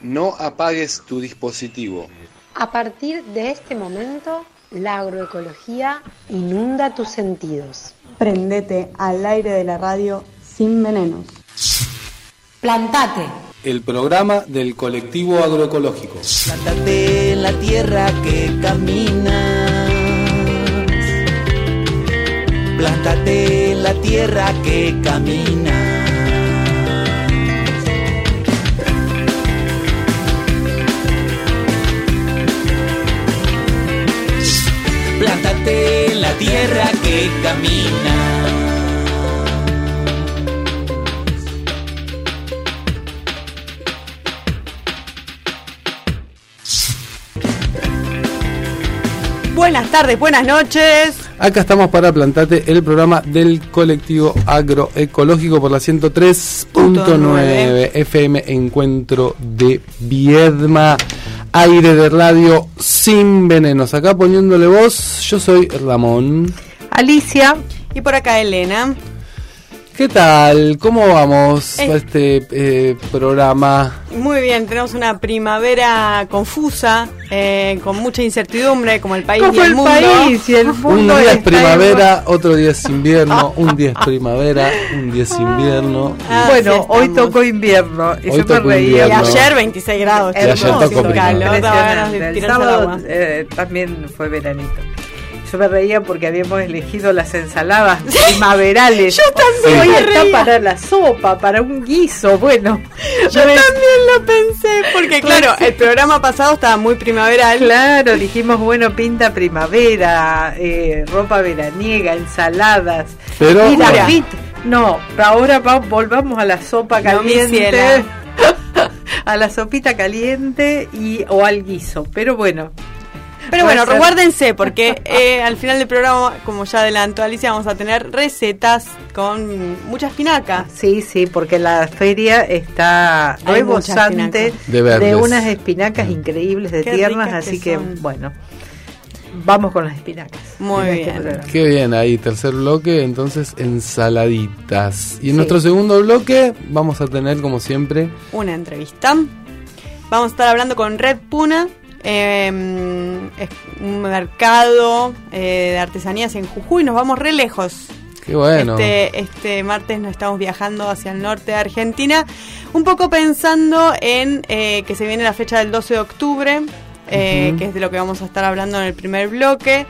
No apagues tu dispositivo. A partir de este momento, la agroecología inunda tus sentidos. Prendete al aire de la radio sin venenos. Plantate. El programa del colectivo agroecológico. Plantate en la tierra que caminas. Plántate en la tierra que caminas. Plántate en la tierra que camina. Buenas tardes, buenas noches. Acá estamos para Plantate, el programa del colectivo agroecológico por la 103.9 FM Encuentro de Viedma. Aire de radio sin venenos. Acá poniéndole voz, yo soy Ramón. Alicia. Y por acá Elena. ¿Qué tal? ¿Cómo vamos Eh. a este eh, programa? Muy bien, tenemos una primavera confusa, eh, con mucha incertidumbre, como el país y el mundo. y el Un día es primavera, otro día es invierno, un día es primavera, un día es invierno. Ah, bueno, hoy tocó invierno y Hoy yo me tocó reía. Y ayer 26 grados. Y ayer chicos, tocó calor. El sábado eh, también fue veranito. Yo me reía porque habíamos elegido las ensaladas primaverales. Yo también Hoy me está reía. para la sopa, para un guiso. Bueno, Yo no también lo pensé, porque claro, el programa pasado estaba muy primaveral. Claro, dijimos, bueno, pinta primavera, eh, ropa veraniega, ensaladas. Pero y la Mira. fit- No, ahora va- volvamos a la sopa No, caliente. ciela. a la sopita caliente y o al guiso. Pero bueno. Pero bueno, ser. recuérdense, porque eh, al final del programa, como ya adelantó Alicia, vamos a tener recetas con mucha espinaca. Sí, sí, porque la feria está rebosante. De unas espinacas increíbles de Qué tiernas, así que bueno, vamos con las espinacas. Muy este bien. Qué bien, ahí, tercer bloque, entonces ensaladitas. Y en Sí. nuestro segundo bloque vamos a tener, como siempre, Una entrevista. Vamos a estar hablando con Red Puna, eh, es un mercado eh, de artesanías en Jujuy. Nos vamos re lejos. qué bueno. Este, este martes nos estamos viajando hacia el norte de Argentina, un poco pensando en eh, que se viene la fecha del 12 de octubre, eh, que es de lo que vamos a estar hablando en el primer bloque.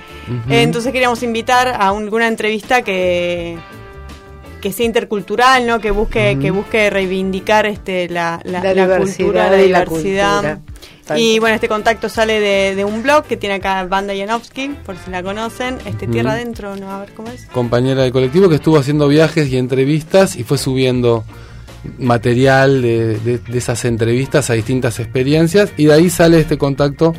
Eh, entonces queríamos invitar a un- alguna entrevista que que sea intercultural, ¿no? Que busque que busque reivindicar este la, la, La la diversidad cultura, la diversidad. cultura. Tal Y bueno, este contacto sale de, de un blog que tiene acá Banda Janowski, por si la conocen, este Tierra Ujú. Adentro, no a ver cómo es. compañera del colectivo que estuvo haciendo viajes y entrevistas y fue subiendo material de, de- de esas entrevistas a distintas experiencias y de ahí sale este contacto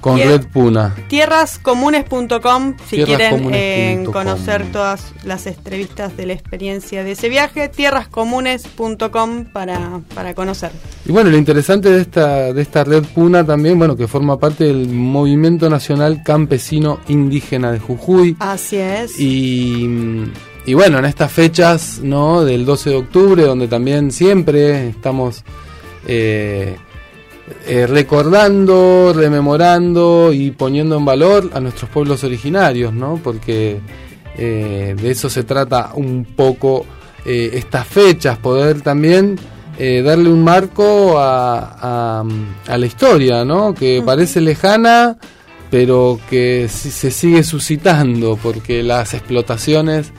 con. Red Puna. Tierrascomunes.com si quieren eh, conocer todas las entrevistas de la experiencia de ese viaje, tierrascomunes.com para, para conocer. Y bueno, lo interesante de esta, de esta Red Puna también, bueno, que forma parte del Movimiento Nacional Campesino Indígena de Jujuy. Así es. Y, y bueno, en estas fechas, ¿no? Del 12 de octubre, donde también siempre estamos eh, eh, recordando, rememorando y poniendo en valor a nuestros pueblos originarios, ¿no? Porque eh, de eso se trata un poco eh, estas fechas, poder también darle un marco a, a- a la historia, ¿no? Que parece lejana, pero que se sigue suscitando, porque las explotaciones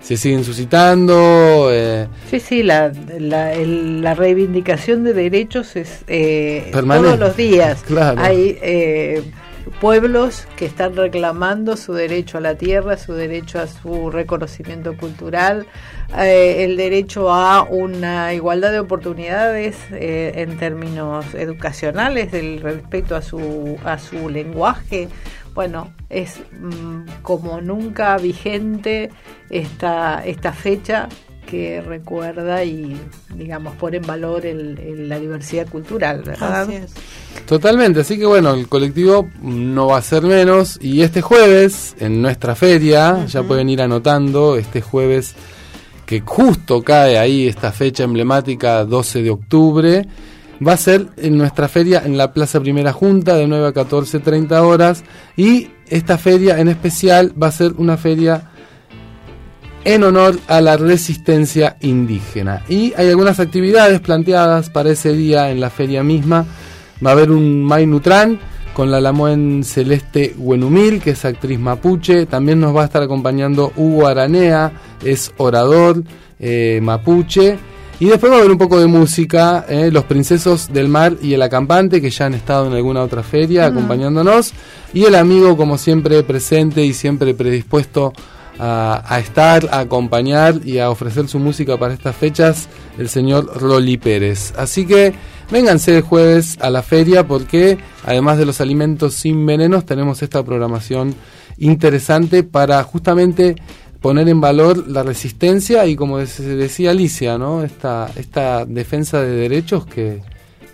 se siguen suscitando. eh, Sí, sí, la, la, el- la reivindicación de derechos es eh, todos los días. Claro. Hay eh, pueblos que están reclamando su derecho a la tierra, su derecho a su reconocimiento cultural, eh, el derecho a una igualdad de oportunidades eh, en términos educacionales, el respeto a su, a su lenguaje. Bueno, es mm, como nunca vigente esta, esta fecha que recuerda y, digamos, pone en valor el- el- la diversidad cultural, ¿verdad? Así es. Totalmente, así que bueno, el colectivo no va a ser menos y este jueves en nuestra feria, ya pueden ir anotando, este jueves que justo cae ahí esta fecha emblemática 12 de octubre, va a ser en nuestra feria en la Plaza Primera Junta de 9 a 14.30 horas y esta feria en especial va a ser una feria en honor a la resistencia indígena. Y hay algunas actividades planteadas para ese día en la feria misma. Va a haber un Mainutran con la Lamoen Celeste Huenumil, que es actriz mapuche. También nos va a estar acompañando Hugo Aranea, es orador eh, mapuche. Y después va a haber un poco de música, eh, Los Princesos del Mar y el Acampante, que ya han estado en alguna otra feria acompañándonos. Y el amigo, como siempre, presente y siempre predispuesto a, a estar, a acompañar y a ofrecer su música para estas fechas, el señor Roli Pérez. Así que vénganse el jueves a la feria porque además de los alimentos sin venenos tenemos esta programación interesante para justamente poner en valor la resistencia y como se decía Alicia, ¿no? esta, esta defensa de derechos que,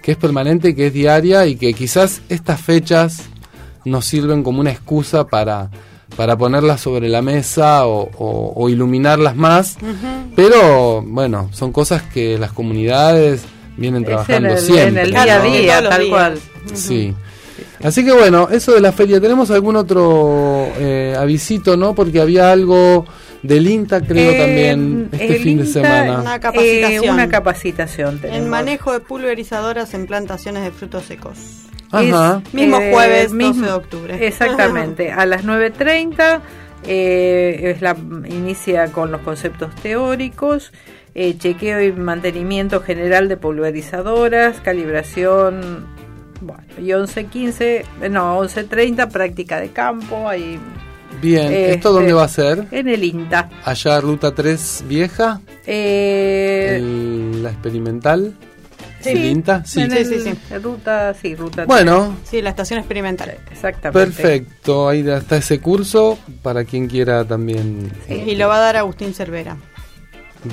que es permanente, que es diaria y que quizás estas fechas nos sirven como una excusa para para ponerlas sobre la mesa o, o- o iluminarlas más, pero bueno, son cosas que las comunidades vienen trabajando en el, siempre. en el ¿no? día a día, tal días. cual. Sí. Así que bueno, eso de la feria. ¿Tenemos algún otro eh, avisito, no? Porque había algo del INTA, creo, Eh, también este el fin de semana. Una capacitación. eh, una capacitación El tenemos. manejo de pulverizadoras en plantaciones de frutos secos. Ajá. Es, Mismo eh, jueves, mismo- 12 de octubre. Exactamente, a las 9.30 eh, es la, inicia con los conceptos teóricos, eh, chequeo y mantenimiento general de pulverizadoras, calibración, bueno, y 11.15, eh, no, 11.30 práctica de campo, ahí Bien, ¿esto este, dónde va a ser? en el INTA. Allá, Ruta 3 Vieja, Eh, el- la experimental. sí, ¿El INTA? Sí. en Sí, el- sí, sí. Ruta, sí, ruta Bueno, Sí, la estación experimental. exactamente. perfecto. Ahí está ese curso para quien quiera también. eh, Y lo va a dar Agustín Cervera.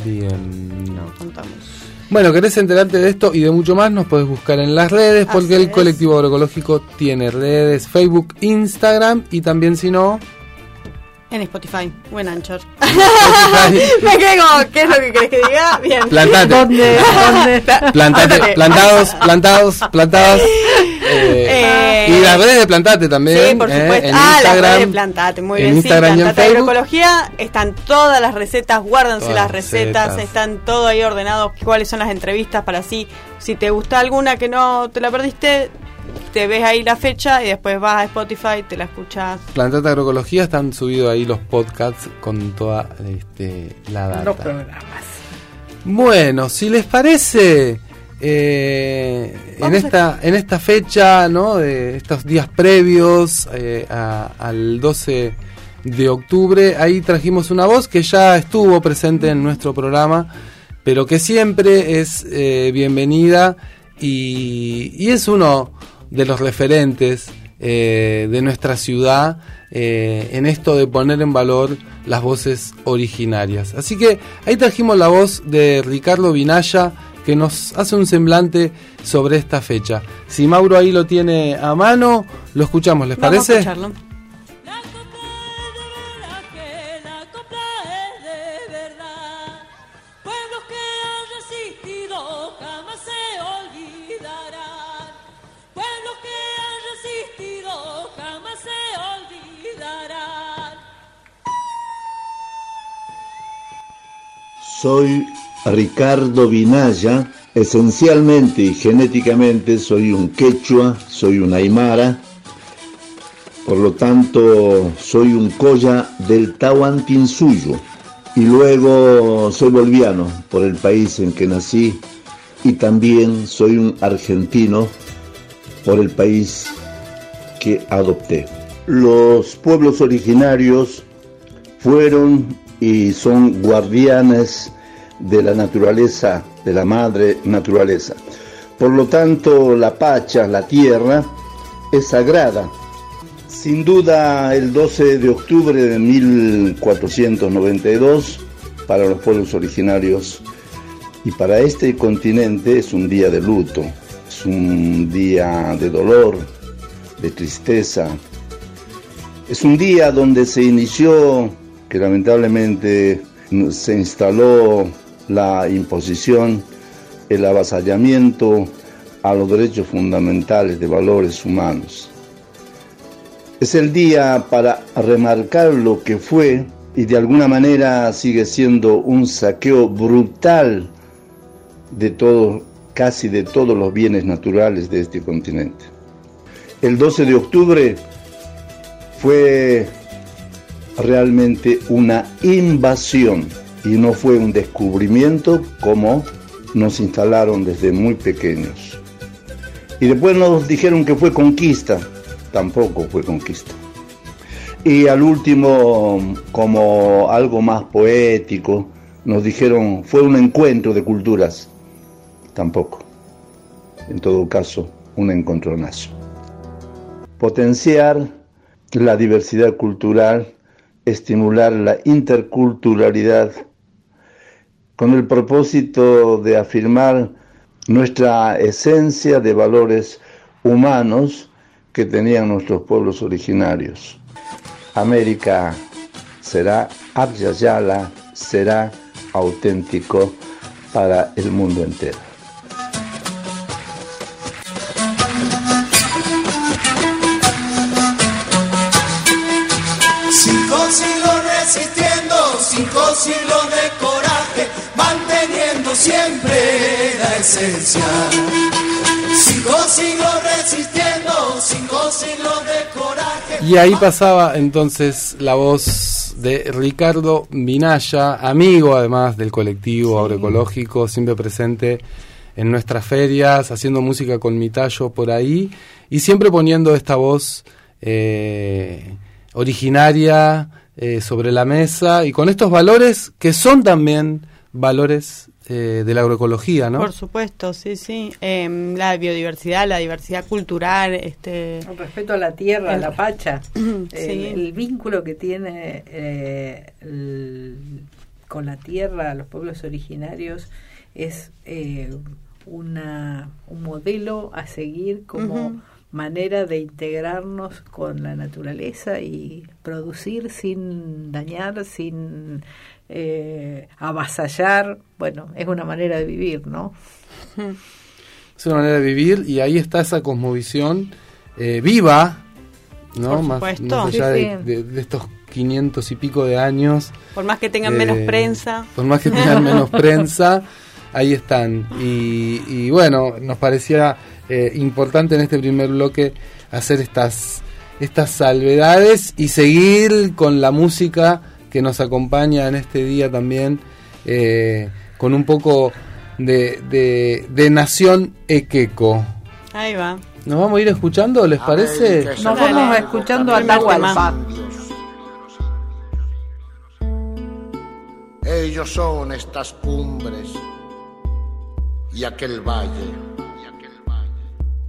Bien. Lo contamos. Bueno, ¿querés enterarte de esto y de mucho más? Nos puedes buscar en las redes porque Así el es. colectivo agroecológico tiene redes, Facebook, Instagram y también si no, En Spotify o en Anchor. Me quedé como, ¿qué es lo que querés que diga? Bien. plantate, ¿Dónde? ¿Dónde? plantate, plantados, plantados, plantadas. eh, Eh, y las redes de Plantate también. Sí, por eh, supuesto. en ah, las Instagram, redes de Plantate, muy en bien. Instagram sí, y en Plantate. Agroecología, están todas las recetas, guárdense Todas las recetas, recetas. están todo ahí ordenado, cuáles son las entrevistas para así, si te gusta alguna que no te la perdiste, te ves ahí la fecha y después vas a Spotify, te la escuchas. Plantate Agroecología están subidos ahí los podcasts con toda este, la data. Los programas. Bueno, si les parece, eh, en esta en esta fecha, ¿no? De estos días previos eh, a- al 12 de octubre, ahí trajimos una voz que ya estuvo presente en nuestro programa, pero que siempre es eh, bienvenida y, y es uno de los referentes eh, de nuestra ciudad eh, en esto de poner en valor las voces originarias. Así que ahí trajimos la voz de Ricardo Vinaya que nos hace un semblante sobre esta fecha. Si Mauro ahí lo tiene a mano, lo escuchamos, ¿les Vamos a parece? escucharlo. Soy Ricardo Vinaya, esencialmente y genéticamente soy un quechua, soy un aymara, por lo tanto soy un colla del Tahuantinsuyo. Y luego soy boliviano por el país en que nací. Y también soy un argentino por el país que adopté. Los pueblos originarios fueron y son guardianes de la naturaleza, de la madre naturaleza. Por lo tanto, la pacha, la tierra, es sagrada. Sin duda, el 12 de octubre de 1492, para los pueblos originarios y para este continente es un día de luto, es un día de dolor, de tristeza. Es un día donde se inició, que lamentablemente se instaló la imposición, el avasallamiento a los derechos fundamentales de valores humanos. Es el día para remarcar lo que fue y de alguna manera sigue siendo un saqueo brutal de todo, casi de todos los bienes naturales de este continente. El 12 de octubre fue realmente una invasión y no fue un descubrimiento como nos instalaron desde muy pequeños. Y después nos dijeron que fue conquista, tampoco fue conquista. Y al último, como algo más poético, nos dijeron fue un encuentro de culturas, tampoco. En todo caso, un encontronazo. Potenciar la diversidad cultural, estimular la interculturalidad, con el propósito de afirmar nuestra esencia de valores humanos que tenían nuestros pueblos originarios. América será Abyayala, será auténtico para el mundo entero. Siempre la esencia. Cinco siglos resistiendo, cinco siglos de coraje. Y ahí pasaba entonces la voz de Ricardo Minaya, amigo además del colectivo agroecológico, siempre presente en nuestras ferias, haciendo música con mi tallo por ahí y siempre poniendo esta voz eh, originaria eh, sobre la mesa y con estos valores que son también valores eh, de la agroecología, ¿no? Por supuesto, sí, sí. Em, la biodiversidad, la diversidad cultural, este... El respeto a la tierra, a El- la pacha, el, Sí. el vínculo que tiene eh, el- con la tierra, los pueblos originarios, es eh, una, un modelo a seguir como manera de integrarnos con la naturaleza y producir sin dañar, sin eh, avasallar. Bueno, es una manera de vivir, ¿no? Es una manera de vivir y ahí está esa cosmovisión eh, viva, ¿no? Por más, allá Sí, de, sí. de- de estos 500 y pico de años. Por más que tengan eh, menos prensa. Por más que tengan menos prensa, ahí están. Y, y bueno, nos parecía eh, importante en este primer bloque hacer estas, estas salvedades y seguir con la música que nos acompaña en este día también, eh, con un poco de, de, de Nación Equeco. Ahí va. ¿Nos vamos a ir escuchando, les parece? Nos vamos escuchando a Atahualpa. Ellos son estas cumbres y aquel valle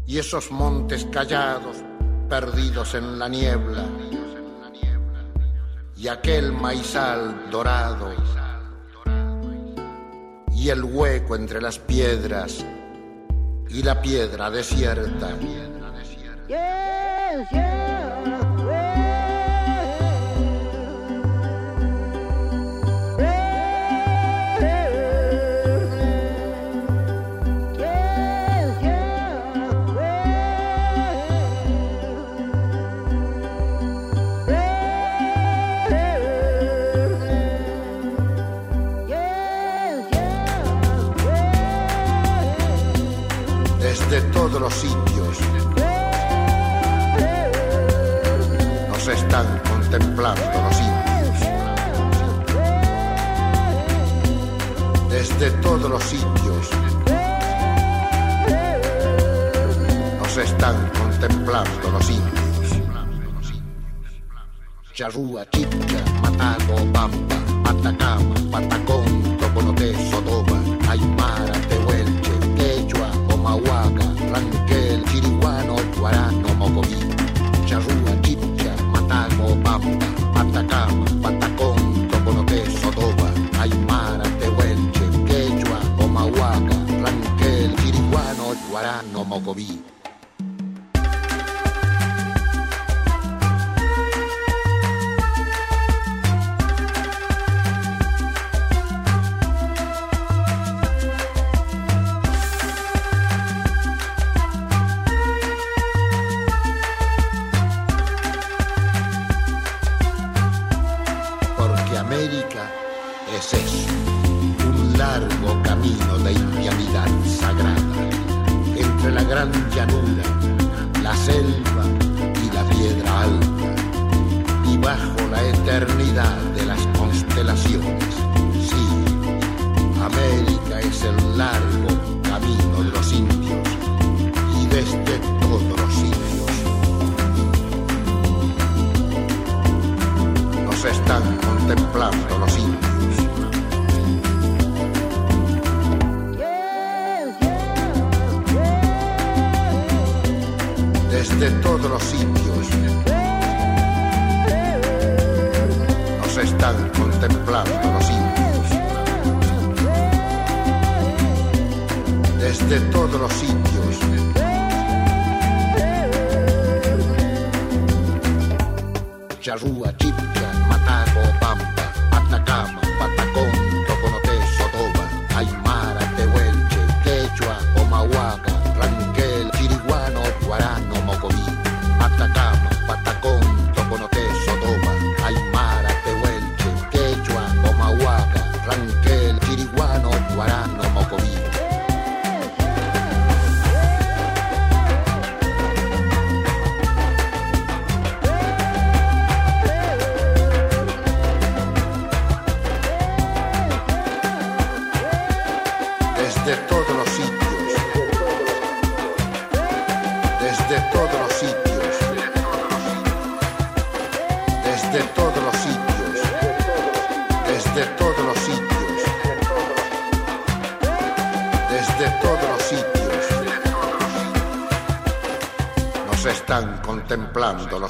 y esos montes callados perdidos en la niebla y aquel maizal dorado y el hueco entre las piedras y la piedra desierta. Todos los sitios nos están contemplando los indios. Desde todos los sitios nos están contemplando los indios. Charrúa, Chica, Matago, Pampa, Patacama, Patacón, Toconoté, Sotoba, Aymara,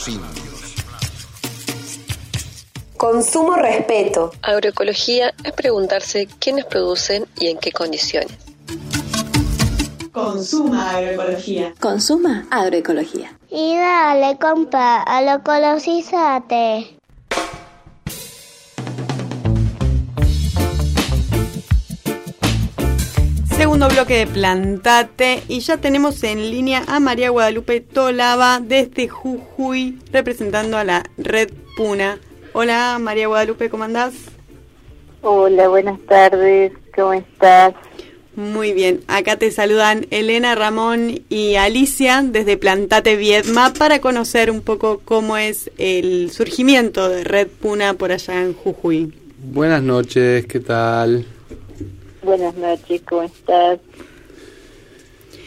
los indios. Consumo respeto. Agroecología es preguntarse quiénes producen y en qué condiciones. Consuma agroecología. Consuma agroecología. Y dale, compra, agroecologízate. Segundo bloque de Plantate y ya tenemos en línea a María Guadalupe Tolava desde Jujuy representando a la Red Puna. Hola María Guadalupe, ¿cómo andás? Hola, buenas tardes, ¿cómo estás? Muy bien, acá te saludan Elena, Ramón y Alicia desde Plantate Viedma para conocer un poco cómo es el surgimiento de Red Puna por allá en Jujuy. Buenas noches, ¿qué tal? Buenas noches, ¿cómo estás?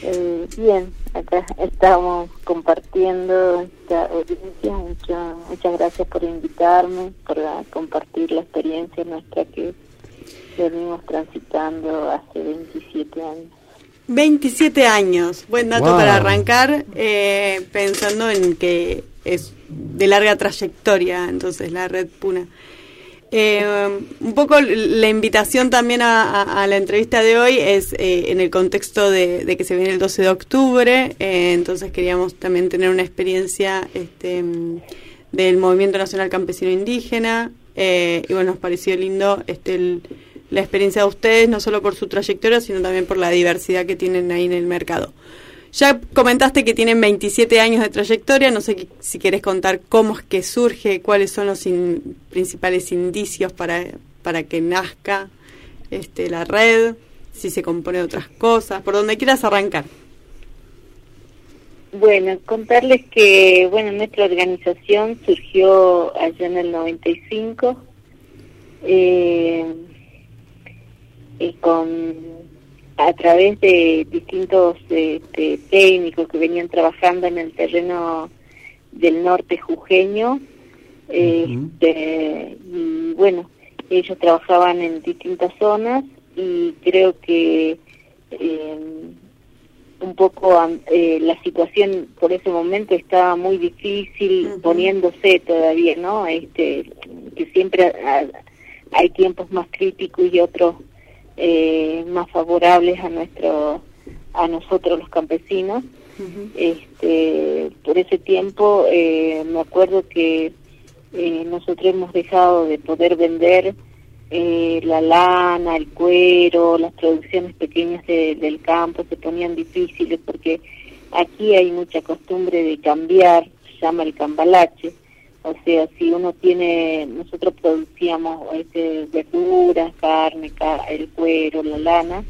Eh, bien, acá estamos compartiendo esta audiencia. Mucho- muchas gracias por invitarme, por compartir la experiencia nuestra que venimos transitando hace 27 años. 27 años, buen dato Wow. para arrancar, eh, pensando en que es de larga trayectoria, entonces la red Puna. Eh, un poco la invitación también a, la entrevista de hoy es eh, en el contexto de, que se viene el 12 de octubre, eh, entonces queríamos también tener una experiencia este, del Movimiento Nacional Campesino Indígena eh, y bueno, nos pareció lindo este, la experiencia de ustedes, no solo por su trayectoria, sino también por la diversidad que tienen ahí en el mercado. Ya comentaste que tienen 27 años de trayectoria, no sé si querés contar cómo es que surge, cuáles son los in- principales indicios para, para que nazca este, la red, si se compone de otras cosas, por donde quieras arrancar. Bueno, contarles que bueno nuestra organización surgió allá en el 95 eh, y con a través de distintos este, técnicos que venían trabajando en el terreno del norte jujeño este, y bueno ellos trabajaban en distintas zonas y creo que eh, un poco eh, la situación por ese momento estaba muy difícil poniéndose todavía no este que siempre ha- hay tiempos más críticos y otros eh, más favorables a nuestro a nosotros los campesinos. Este por ese tiempo eh, me acuerdo que eh, nosotros hemos dejado de poder vender eh, la lana, el cuero, las producciones pequeñas de- del campo se ponían difíciles porque aquí hay mucha costumbre de cambiar, se llama el cambalache, O sea, si uno tiene, nosotros producíamos este, verduras, carne, ca- el cuero, la lana,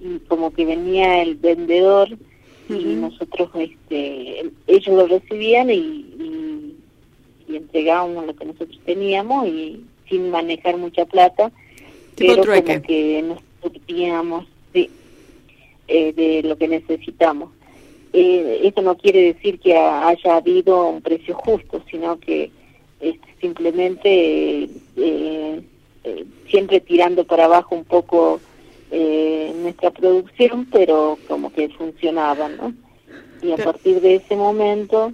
y como que venía el vendedor y nosotros, este, ellos lo recibían y, y, y entregábamos lo que nosotros teníamos y sin manejar mucha plata, Tipo pero trueque. como que nos surtíamos sí, eh, de lo que necesitamos. Eh, esto no quiere decir que ha- haya habido un precio justo, sino que este, simplemente eh, eh, siempre tirando para abajo un poco nuestra producción, pero como que funcionaba, ¿no? Y a partir de ese momento,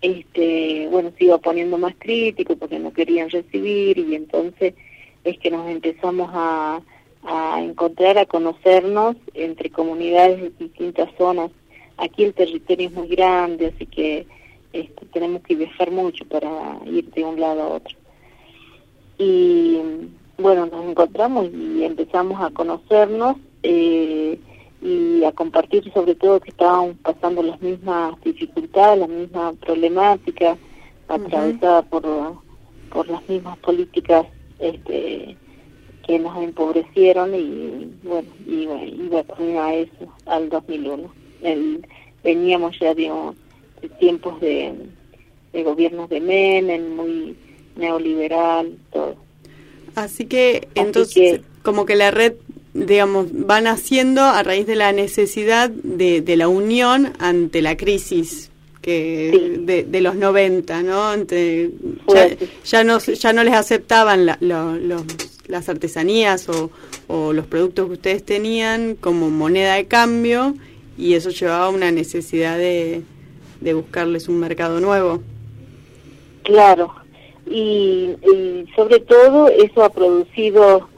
este, bueno, se iba poniendo más crítico porque no querían recibir y entonces es que nos empezamos a, a encontrar, a conocernos entre comunidades de distintas zonas. Aquí el territorio es muy grande, así que este, tenemos que viajar mucho para ir de un lado a otro. Y bueno, nos encontramos y empezamos a conocernos eh, y a compartir sobre todo que estábamos pasando las mismas dificultades, las mismas problemáticas, atravesadas por, por las mismas políticas este, que nos empobrecieron y bueno, iba, iba a eso, al 2001. El, veníamos ya de, de tiempos de, de gobiernos de Menem, muy neoliberal, todo. Así que entonces como que la red digamos va naciendo a raíz de la necesidad de, de la unión ante la crisis que de, de los 90, ¿no? Ante- ya, ya no ya no les aceptaban la- lo- los- las artesanías o, o los productos que ustedes tenían como moneda de cambio y eso llevaba una necesidad de, de buscarles un mercado nuevo. Claro, y, y sobre todo eso ha producido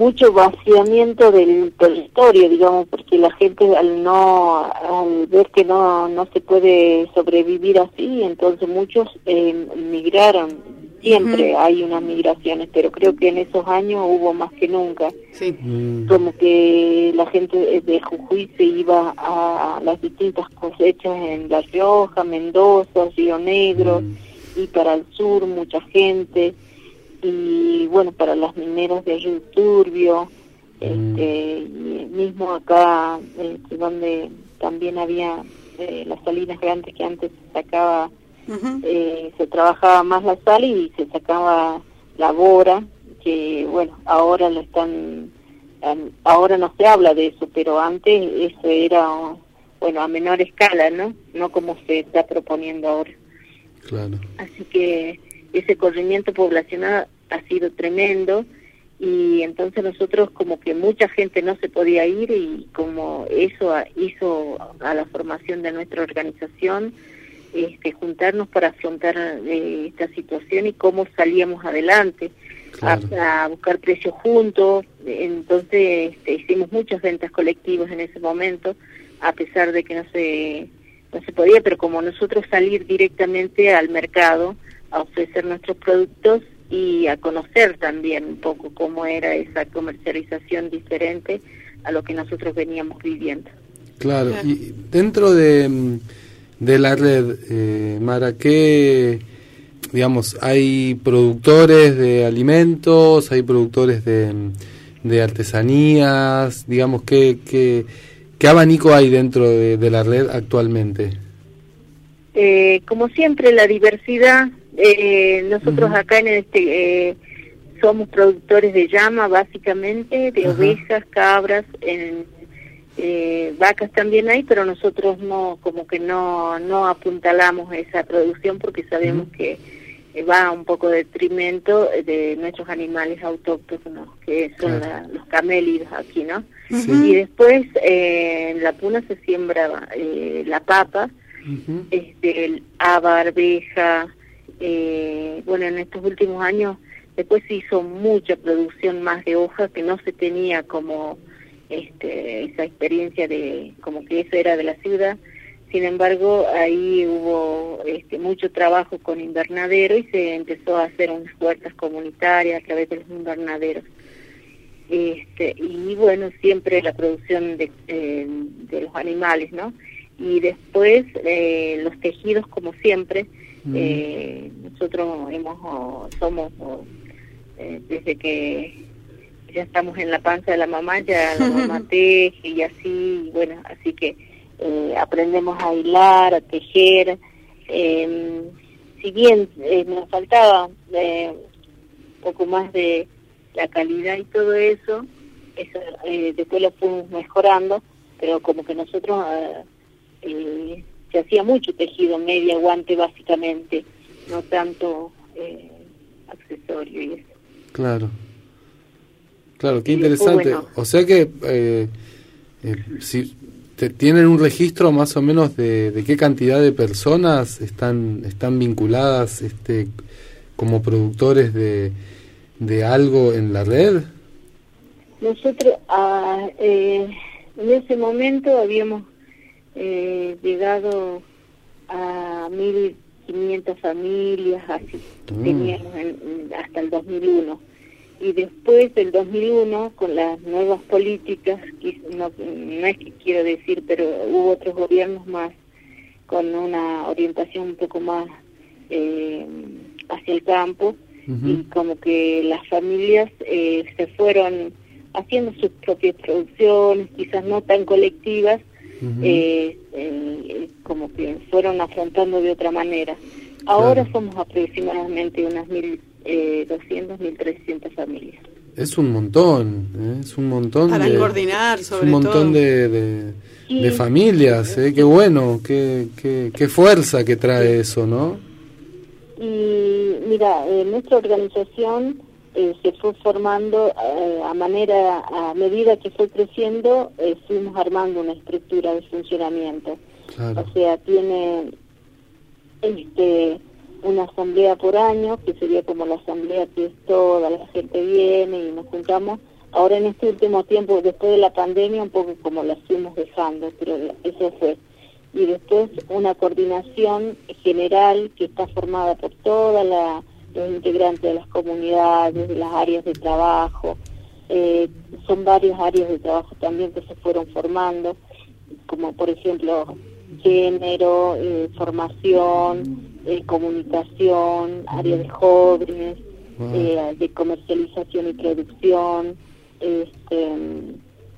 mucho vaciamiento del territorio, digamos, porque la gente al no, al ver que no, no se puede sobrevivir así, entonces muchos eh, migraron. Siempre hay unas migraciones, pero creo que en esos años hubo más que nunca. Sí. Como que la gente de Jujuy se iba a las distintas cosechas en La Rioja, Mendoza, Río Negro y para el sur mucha gente y bueno para las mineras de Río Turbio este y mismo acá este, donde también había eh, las salinas grandes que antes eh, se trabajaba más la sal y se sacaba la bora que bueno ahora lo están ahora no se habla de eso pero antes eso era bueno a menor escala no no como se está proponiendo ahora. Claro. Así que ese corrimiento poblacional ha sido tremendo y entonces nosotros como que mucha gente no se podía ir y como eso hizo a la formación de nuestra organización este, juntarnos para afrontar eh, esta situación y cómo salíamos adelante a, a buscar precios juntos. Entonces este, hicimos muchas ventas colectivas en ese momento a pesar de que no se no se podía, pero como nosotros salir directamente al mercado a ofrecer nuestros productos y a conocer también un poco cómo era esa comercialización diferente a lo que nosotros veníamos viviendo. Claro, y dentro de, de la red, eh, Mara, ¿qué, digamos, hay productores de alimentos, hay productores de, de artesanías, digamos, ¿qué, qué, qué abanico hay dentro de, de la red actualmente? Eh, como siempre, la diversidad, eh, nosotros acá en este... Eh, somos productores de llama básicamente, de ovejas, cabras, en, eh, vacas también hay, pero nosotros no, como que no, no apuntalamos esa producción porque sabemos que eh, va un poco de detrimento de nuestros animales autóctonos, que son la- los camélidos aquí, ¿no? Y después eh, en la puna se siembra eh, la papa, este, el haba, arveja, eh, bueno, en estos últimos años después se hizo mucha producción más de hoja que no se tenía como este, esa experiencia de como que eso era de la ciudad. Sin embargo, ahí hubo este, mucho trabajo con invernadero y se empezó a hacer unas huertas comunitarias a través de los invernaderos. Este, y bueno, siempre la producción de, eh, de los animales, ¿no? Y después eh, los tejidos, como siempre, Mm. Eh, nosotros hemos somos eh, desde que ya estamos en la panza de la mamá, ya la mamá teje y así, y bueno, así que eh, aprendemos a hilar, a tejer. Eh, si bien eh, nos faltaba eh, un poco más de la calidad y todo eso, eso eh, después lo fuimos mejorando, pero como que nosotros eh, eh, se hacía mucho tejido, media, guante básicamente, no tanto eh, accesorio y eso. Claro. Claro, qué después, interesante. bueno. O sea que eh, eh, si te- tienen un registro más o menos de, de qué cantidad de personas están están vinculadas este como productores de, de algo en la red. Nosotros ah, eh, en ese momento habíamos eh, llegado a 1.500 familias, así Mm. teníamos en- en- hasta el 2001. Y después del 2001, con las nuevas políticas, no, no es que quiero decir, pero hubo otros gobiernos más con una orientación un poco más eh, hacia el campo y como que las familias eh, se fueron haciendo sus propias producciones, quizás no tan colectivas, eh, eh, como que fueron afrontando de otra manera. Ahora somos aproximadamente unas mil eh, 200, 1.300 familias. Es un montón, ¿eh? es un montón Para de coordinar, es sobre un montón todo. de, de, de Sí. familias, ¿eh? qué bueno, qué, qué, qué fuerza que trae eso, ¿no? Y mira, eh, nuestra organización eh, se fue formando eh, a manera, a medida que fue creciendo, eh, fuimos armando una estructura de funcionamiento. Claro. O sea, tiene este una asamblea por año, que sería como la asamblea que es toda la gente viene y nos juntamos. Ahora en este último tiempo, después de la pandemia, un poco como la fuimos dejando, pero eso fue. Y después una coordinación general que está formada por todos los integrantes de las comunidades, de las áreas de trabajo. Eh, son varias áreas de trabajo también que se fueron formando, como por ejemplo género, eh, formación, eh, comunicación, área de jóvenes, Wow. eh, de comercialización y producción, este,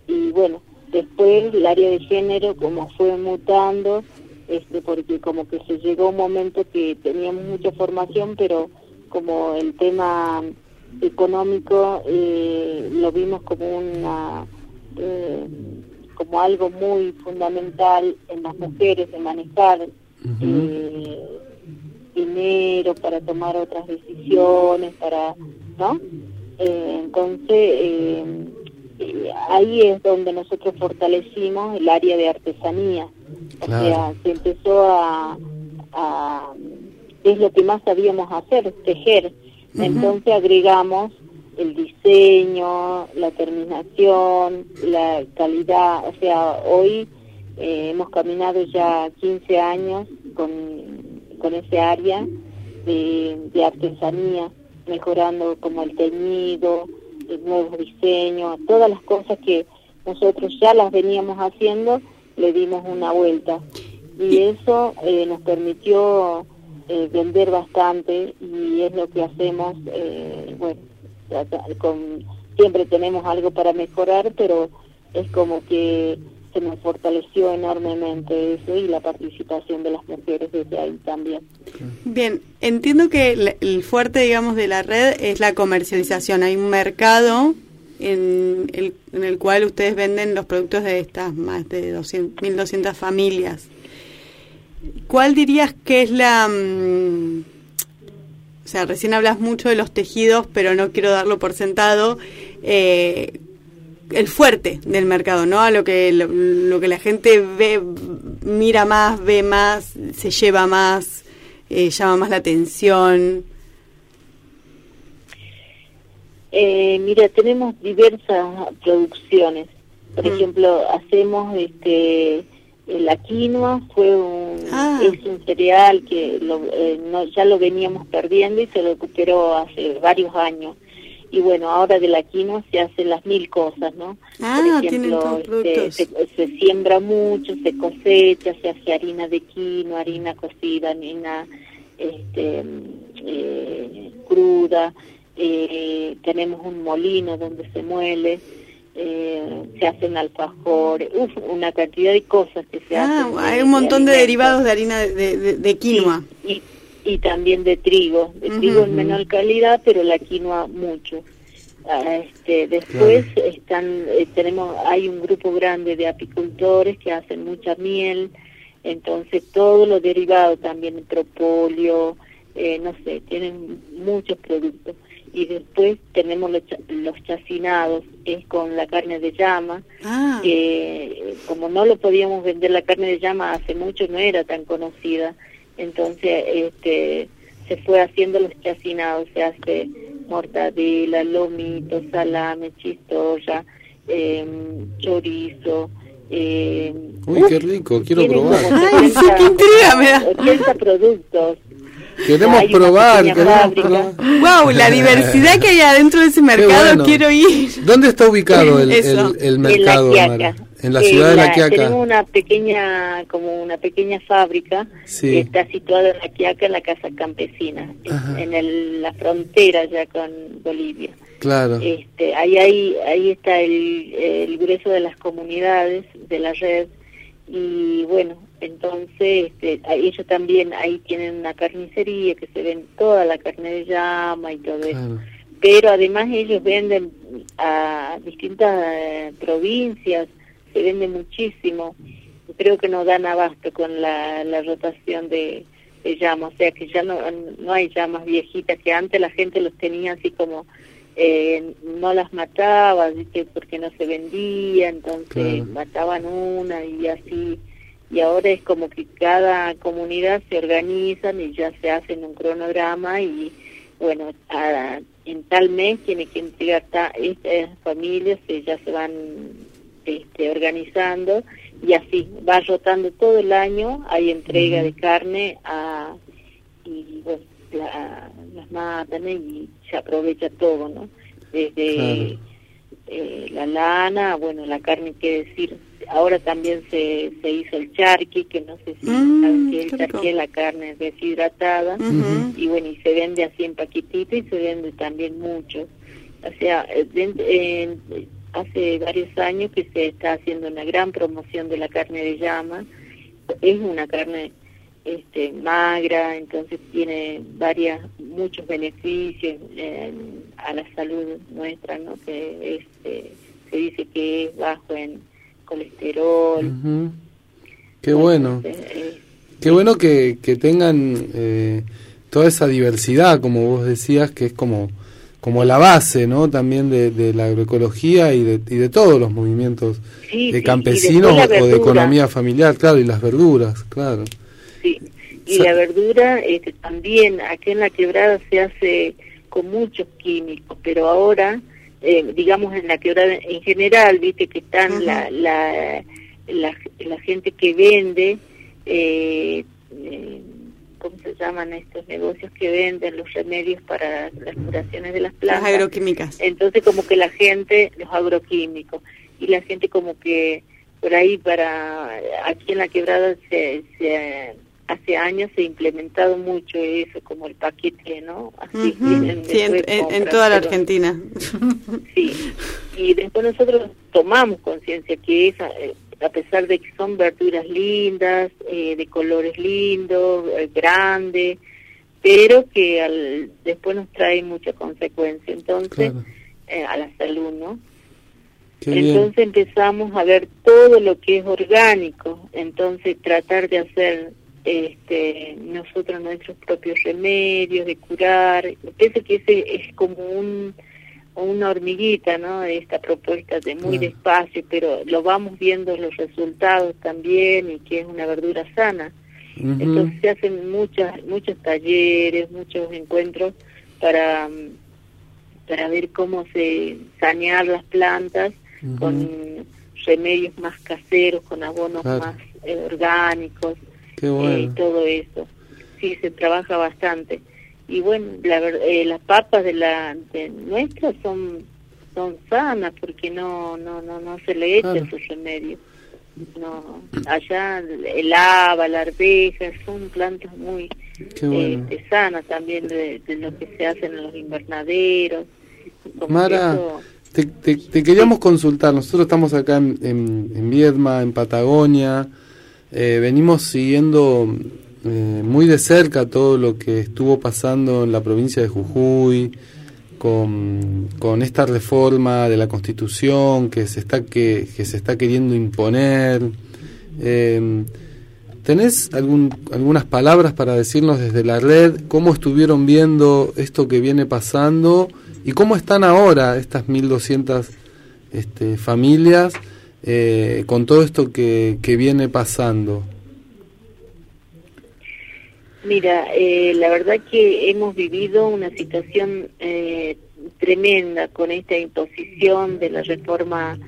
y bueno, después el área de género como fue mutando, este, porque como que se llegó un momento que teníamos mucha formación, pero como el tema económico eh, lo vimos como una eh, como algo muy fundamental en las mujeres de manejar eh, dinero para tomar otras decisiones para no Eh, entonces eh, eh, ahí es donde nosotros fortalecimos el área de artesanía. O sea se empezó a, a es lo que más sabíamos hacer tejer. Entonces agregamos el diseño, la terminación, la calidad, o sea, hoy eh, hemos caminado ya 15 años con, con ese área de, de artesanía, mejorando como el teñido, el nuevo diseño, todas las cosas que nosotros ya las veníamos haciendo, le dimos una vuelta. Y eso eh, nos permitió eh, vender bastante y es lo que hacemos, eh, bueno, con, siempre tenemos algo para mejorar, pero es como que se nos fortaleció enormemente eso y la participación de las mujeres desde ahí también. Bien, entiendo que el, el fuerte, digamos, de la red es la comercialización. Hay un mercado en el, en el cual ustedes venden los productos de estas más de 200, 1.200 familias. ¿Cuál dirías que es la... mm, o sea, recién hablas mucho de los tejidos, pero no quiero darlo por sentado. eh, el fuerte del mercado, ¿no? A lo que lo, lo que la gente ve, mira más, ve más, se lleva más, eh, llama más la atención. Eh, mira, tenemos diversas producciones. Por ejemplo, hacemos este la quinoa, fue un, es un cereal que lo, eh, no, ya lo veníamos perdiendo y se recuperó hace varios años. Y bueno, ahora de la quinoa se hacen las mil cosas, ¿no? Ah, Por ejemplo, productos. se, siembra mucho, se cosecha, se hace harina de quinoa, harina cocida, harina este, eh, cruda, eh, tenemos un molino donde se muele, eh, se hacen alfajores, uf, una cantidad de cosas que se Ah, hacen. hay de- un montón de derivados de harina de, de, de quinoa. Y, y también de trigo, de trigo en menor calidad, pero la quinoa mucho. Ah, Este, después están, eh, tenemos, hay un grupo grande de apicultores que hacen mucha miel, entonces todo lo derivado también, propóleo, eh, no sé, tienen muchos productos. Y después tenemos los, cha- los chacinados, es con la carne de llama, Ah. que eh, como no lo podíamos vender la carne de llama hace mucho, no era tan conocida, entonces este se fue haciendo los chacinados, se hace mortadela, lomito, salame, chistoya, eh, chorizo. Eh, Uy, qué rico, quiero probar. como Ay, sí, qué intriga me da. 80 productos. Queremos Hay probar, queremos probar. Wow, la diversidad que hay adentro de ese mercado, bueno. quiero ir. ¿Dónde está ubicado el, el, el En mercado, La Mara? Quiaca. En la Eh, ciudad de La Tenemos Quiaca. una pequeña, como una pequeña fábrica Sí. que está situada en La Quiaca, en la Casa Campesina, en- el- la frontera ya con Bolivia. Claro. Este, ahí, ahí, ahí está el, el grueso de las comunidades de la red y bueno, entonces este, ellos también ahí tienen una carnicería que se ven toda la carne de llama y todo eso pero además ellos venden a distintas eh, provincias, se vende muchísimo. Creo que no dan abasto con la, la rotación de, de llamas, o sea que ya no, no hay llamas viejitas, que antes la gente los tenía así como, eh, no las mataba, porque no se vendía, entonces Claro. mataban una y así. Y ahora es como que cada comunidad se organizan y ya se hacen un cronograma y bueno, a- en tal mes tiene que entregar ta- estas familias, eh, ya se van este, organizando y así va rotando todo el año, hay entrega de carne a, y bueno, la- las matan y se aprovecha todo, ¿no? Desde Claro. eh, la lana, bueno, la carne, qué decir, ahora también se, se hizo el charqui, que no sé si Mm, saben qué el rico. charqui, es la carne deshidratada, y bueno, y se vende así en paquetito y se vende también mucho. O sea, eh, en- hace varios años que se está haciendo una gran promoción de la carne de llama. Es una carne este, magra, entonces tiene varias muchos beneficios eh, a la salud nuestra, ¿no? Que este, se dice que es bajo en colesterol. Qué bueno. eh, Qué bueno que, que tengan eh, toda esa diversidad, como vos decías, que es como, como la base, ¿no? También de, de la agroecología y de, y de todos los movimientos Sí, de campesinos o de economía familiar, claro, y las verduras, claro. Sí, y la verdura este, también aquí en la quebrada se hace con muchos químicos, pero ahora, eh, digamos en la quebrada en general, viste que están la, la, la, la gente que vende, eh, eh, ¿cómo se llaman estos negocios que venden los remedios para las curaciones de las Las plantas? agroquímicas. Entonces como que la gente, los agroquímicos, y la gente como que por ahí para, aquí en la quebrada se, se hace años se ha implementado mucho eso, como el paquete, ¿no? Así Sí, en, toda la pero- Argentina. Sí, y después nosotros tomamos conciencia que esa, eh, a pesar de que son verduras lindas, eh, de colores lindos, eh, grandes, pero que al, después nos trae mucha consecuencia, entonces, Claro. eh, a la salud, ¿no? Qué bien. Entonces empezamos a ver todo lo que es orgánico, entonces tratar de hacer este nosotros nuestros propios remedios, de curar, pienso que ese es como un una hormiguita, ¿no? Esta propuesta de muy Claro. despacio, pero lo vamos viendo los resultados también y que es una verdura sana. Entonces se hacen muchas, muchos talleres, muchos encuentros para, para ver cómo se sanear las plantas con remedios más caseros, con abonos Claro. más eh, orgánicos, eh, bueno. todo eso. Sí, se trabaja bastante. Y bueno, la, eh, las papas de la de nuestras son son sanas porque no no no no se le echa Claro. esos remedios. No, allá el haba, la arveja, son plantas muy bueno. este, sana también de, de lo que se hacen en los invernaderos. Como Mara, eso- te, te- te queríamos consultar. Nosotros estamos acá en, en, en Viedma, en Patagonia. Eh, venimos siguiendo eh, muy de cerca todo lo que estuvo pasando en la provincia de Jujuy con, con esta reforma de la Constitución que se está que, que se está queriendo imponer. Eh, ¿Tenés algún, algunas palabras para decirnos desde la red cómo estuvieron viendo esto que viene pasando y cómo están ahora estas 1.200 este, familias eh, con todo esto que, que viene pasando? Mira, eh, la verdad que hemos vivido una situación eh, tremenda con esta imposición de la reforma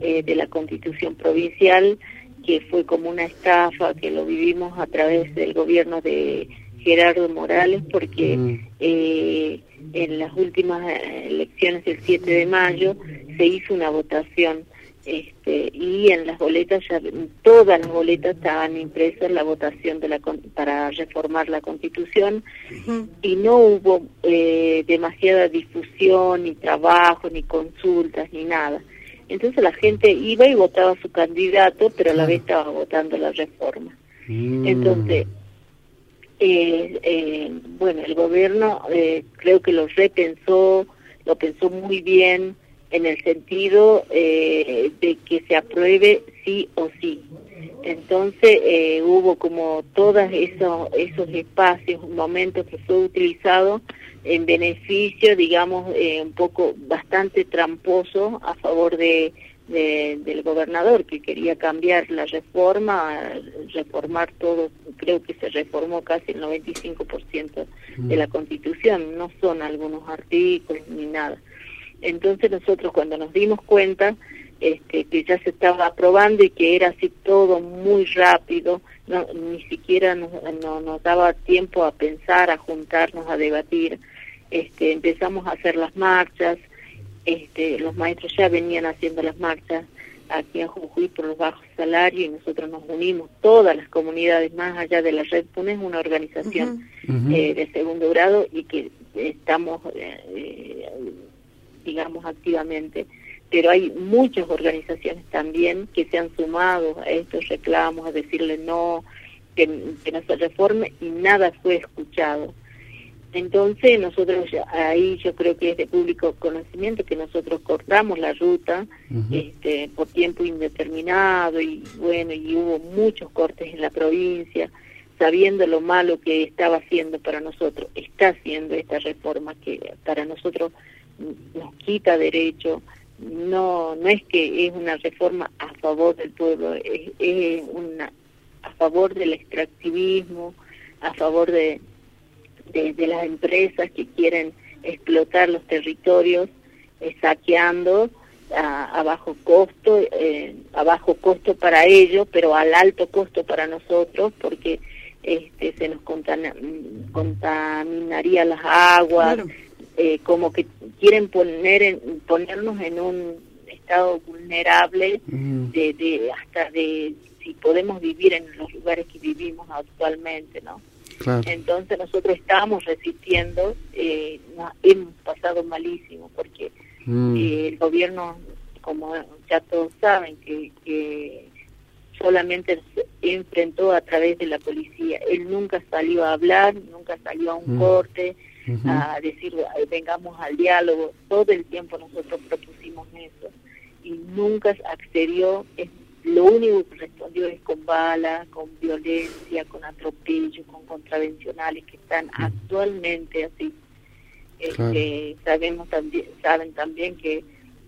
eh, de la constitución provincial, que fue como una estafa, que lo vivimos a través del gobierno de Gerardo Morales, porque eh, en las últimas eh, elecciones del 7 de mayo se hizo una votación este, y en las boletas, ya, todas las boletas estaban impresas la votación de la, para reformar la constitución y no hubo eh, demasiada difusión, ni trabajo, ni consultas, ni nada. Entonces la gente iba y votaba a su candidato, pero a la vez estaba votando la reforma. Entonces, eh, eh, bueno, el gobierno eh, creo que lo repensó, lo pensó muy bien en el sentido eh, de que se apruebe sí o sí. Entonces eh, hubo como todos esos, esos espacios, momentos que fue utilizado en beneficio, digamos, eh, un poco bastante tramposo a favor de, de- del gobernador que quería cambiar la reforma, reformar todo, creo que se reformó casi el 95% de la constitución, no son algunos artículos ni nada. Entonces nosotros cuando nos dimos cuenta este, que ya se estaba aprobando y que era así todo muy rápido, no, ni siquiera nos, no, nos daba tiempo a pensar, a juntarnos, a debatir, este, empezamos a hacer las marchas, este, los maestros ya venían haciendo las marchas aquí en Jujuy por los bajos salarios y nosotros nos unimos, todas las comunidades más allá de la red PUNE es una organización eh, de segundo grado y que estamos, eh, eh, digamos, activamente. Pero hay muchas organizaciones también que se han sumado a estos reclamos, a decirle no, que, que no se reforme y nada fue escuchado. Entonces nosotros ya- ahí yo creo que es de público conocimiento que nosotros cortamos la ruta este, por tiempo indeterminado y bueno, y hubo muchos cortes en la provincia, sabiendo lo malo que estaba haciendo para nosotros, está haciendo esta reforma que para nosotros nos quita derecho, no no es que es una reforma a favor del pueblo, es, una a favor del extractivismo, a favor de, de, las empresas que quieren explotar los territorios, eh, saqueando a, a bajo costo, eh, a bajo costo para ellos, pero al alto costo para nosotros, porque este, se nos contana- contaminaría las aguas, eh, como que quieren poner en, ponernos en un estado vulnerable de, de hasta de si podemos vivir en los lugares que vivimos actualmente, ¿no? Claro. Entonces nosotros estamos resistiendo, eh, nos hemos pasado malísimo porque Mm. eh, el gobierno, como ya todos saben, que, que solamente se enfrentó a través de la policía. Él nunca salió a hablar, nunca salió a un Mm. corte, A decir "Ay, vengamos al diálogo. Todo el tiempo nosotros propusimos eso y nunca accedió. Es, lo único que respondió es con balas, con violencia, con atropello, con contravencionales que están actualmente así. Este, sabemos también, saben también que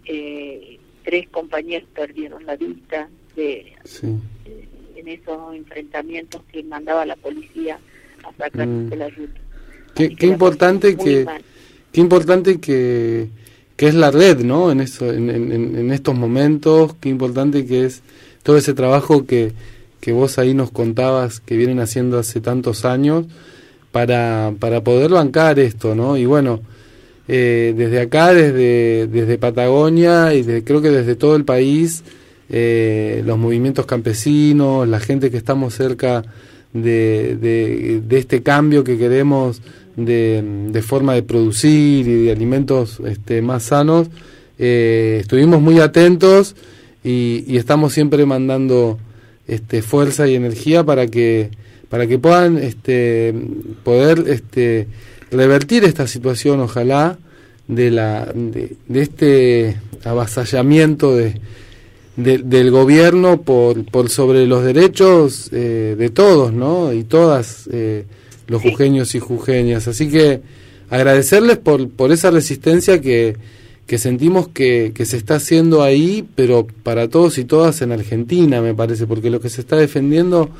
eh, tres compañeros perdieron la vista de, Sí. en esos enfrentamientos que mandaba la policía a sacarnos Mm. de la ruta. Qué, qué importante que mal. qué importante que, que es la red, ¿no? En eso, en, en- en estos momentos, qué importante que es todo ese trabajo que, que vos ahí nos contabas que vienen haciendo hace tantos años para, para poder bancar esto, ¿no? Y bueno, eh, desde acá, desde, desde Patagonia y de- creo que desde todo el país, eh, los movimientos campesinos, la gente que estamos cerca de, de, de este cambio que queremos de, forma de producir y de alimentos este, más sanos, eh, estuvimos muy atentos y, estamos siempre mandando este, fuerza y energía para que para que puedan este, poder este, revertir esta situación, ojalá, de, la, de, este avasallamiento de, del gobierno por, por sobre los derechos eh, de todos, ¿no? Y todas eh, los jujeños y jujeñas. Así que agradecerles por, por esa resistencia que, que sentimos que, que se está haciendo ahí, pero para todos y todas en Argentina, me parece, porque lo que se está defendiendo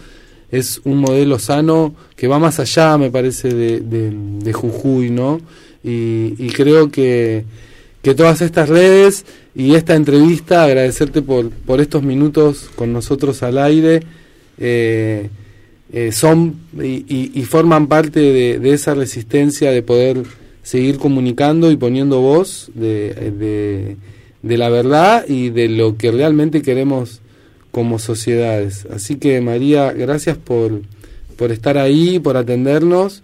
es un modelo sano que va más allá, me parece, de, de, de Jujuy, ¿no? Y, y creo que, que todas estas redes y esta entrevista, agradecerte por, por estos minutos con nosotros al aire, eh, eh, son y, y, forman parte de, esa resistencia de poder seguir comunicando y poniendo voz de, de, de la verdad y de lo que realmente queremos como sociedades. Así que María, gracias por, por estar ahí, por atendernos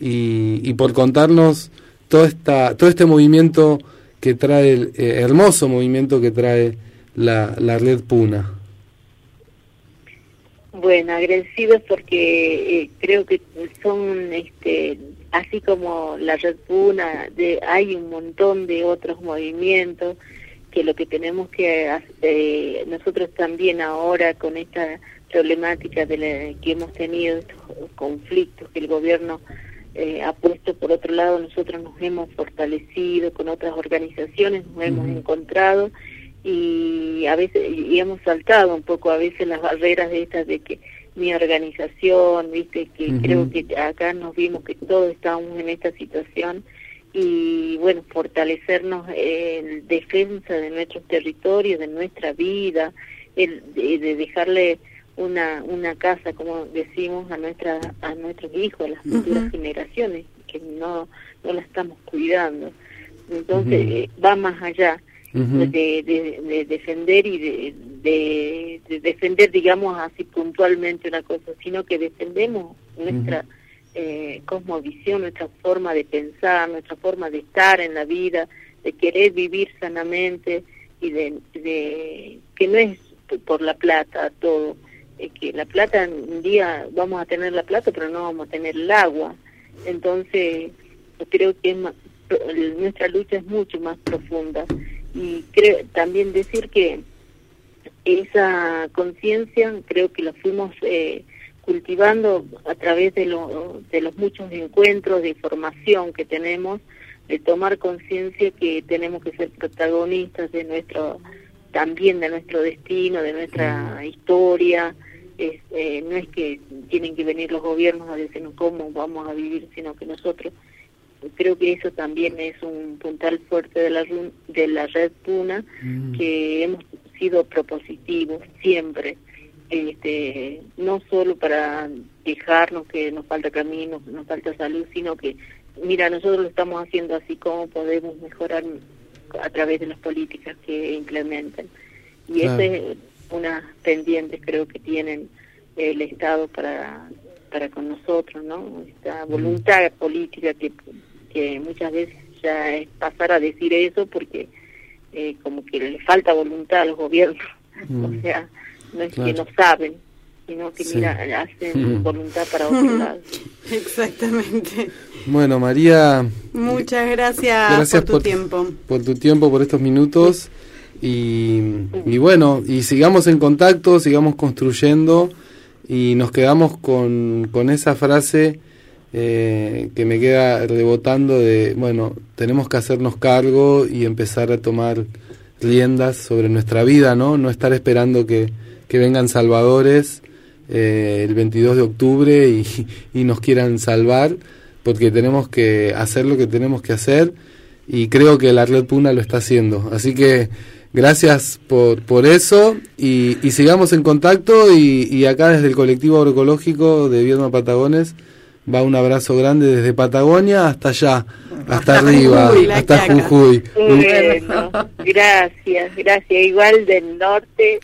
y, y por contarnos todo, esta, todo este movimiento que trae, el eh, hermoso movimiento que trae la, la red Puna. Bueno, agradecidos porque eh, creo que son, este, así como la red Puna, de, hay un montón de otros movimientos que lo que tenemos que eh, nosotros también ahora con esta problemática de la, que hemos tenido estos conflictos que el gobierno eh, ha puesto por otro lado nosotros nos hemos fortalecido con otras organizaciones nos hemos encontrado y a veces y hemos saltado un poco a veces las barreras de estas de que mi organización viste que uh -huh. creo que acá nos vimos que todos estábamos en esta situación y bueno, fortalecernos en defensa de nuestros territorios, de nuestra vida, el, de, de, dejarle una una casa, como decimos, a nuestra a nuestros hijos, a las futuras uh -huh. generaciones, que no no la estamos cuidando. Entonces, uh -huh. eh, va más allá uh -huh. de, de, de, defender y de, de, defender, digamos así puntualmente una cosa, sino que defendemos nuestra eh, cosmovisión, nuestra forma de pensar, nuestra forma de estar en la vida, de querer vivir sanamente y de, de que no es por la plata todo, eh, que la plata un día vamos a tener la plata pero no vamos a tener el agua, entonces yo creo que es más, nuestra lucha es mucho más profunda y creo también decir que esa conciencia creo que la fuimos eh, cultivando a través de, lo, de los muchos encuentros de formación que tenemos, de tomar conciencia que tenemos que ser protagonistas de nuestro, también de nuestro destino, de nuestra historia. Es, eh, no es que tienen que venir los gobiernos a decirnos cómo vamos a vivir, sino que nosotros creo que eso también es un puntal fuerte de la de la red Puna mm. que hemos sido propositivos siempre este, no solo para quejarnos que nos falta camino, nos falta salud, sino que, mira, nosotros lo estamos haciendo así como podemos mejorar a través de las políticas que implementen. Y claro. esa es una pendiente creo que tienen el Estado para para con nosotros, ¿no? Esta voluntad mm. política que, que muchas veces ya es pasar a decir eso porque eh, como que le falta voluntad a los gobiernos. Mm. O sea, no es claro. que no saben, sino que sí. mira, hacen mm. voluntad para otro lado. Exactamente. Bueno, María. Muchas gracias, gracias por tu por, tiempo. Por tu tiempo, por estos minutos. Y, y, bueno, y sigamos en contacto, sigamos construyendo y nos quedamos con, con esa frase eh, que me queda rebotando de, bueno, tenemos que hacernos cargo y empezar a tomar riendas sobre nuestra vida, ¿no? No estar esperando que, que vengan salvadores eh, el 22 de octubre y, y, nos quieran salvar, porque tenemos que hacer lo que tenemos que hacer y creo que la Red Puna lo está haciendo. Así que gracias por, por eso y, sigamos en contacto y, y, acá desde el colectivo agroecológico de Viedma Patagones va un abrazo grande desde Patagonia hasta allá, hasta, arriba, hasta Jujuy. Bueno, gracias, gracias. Igual del norte,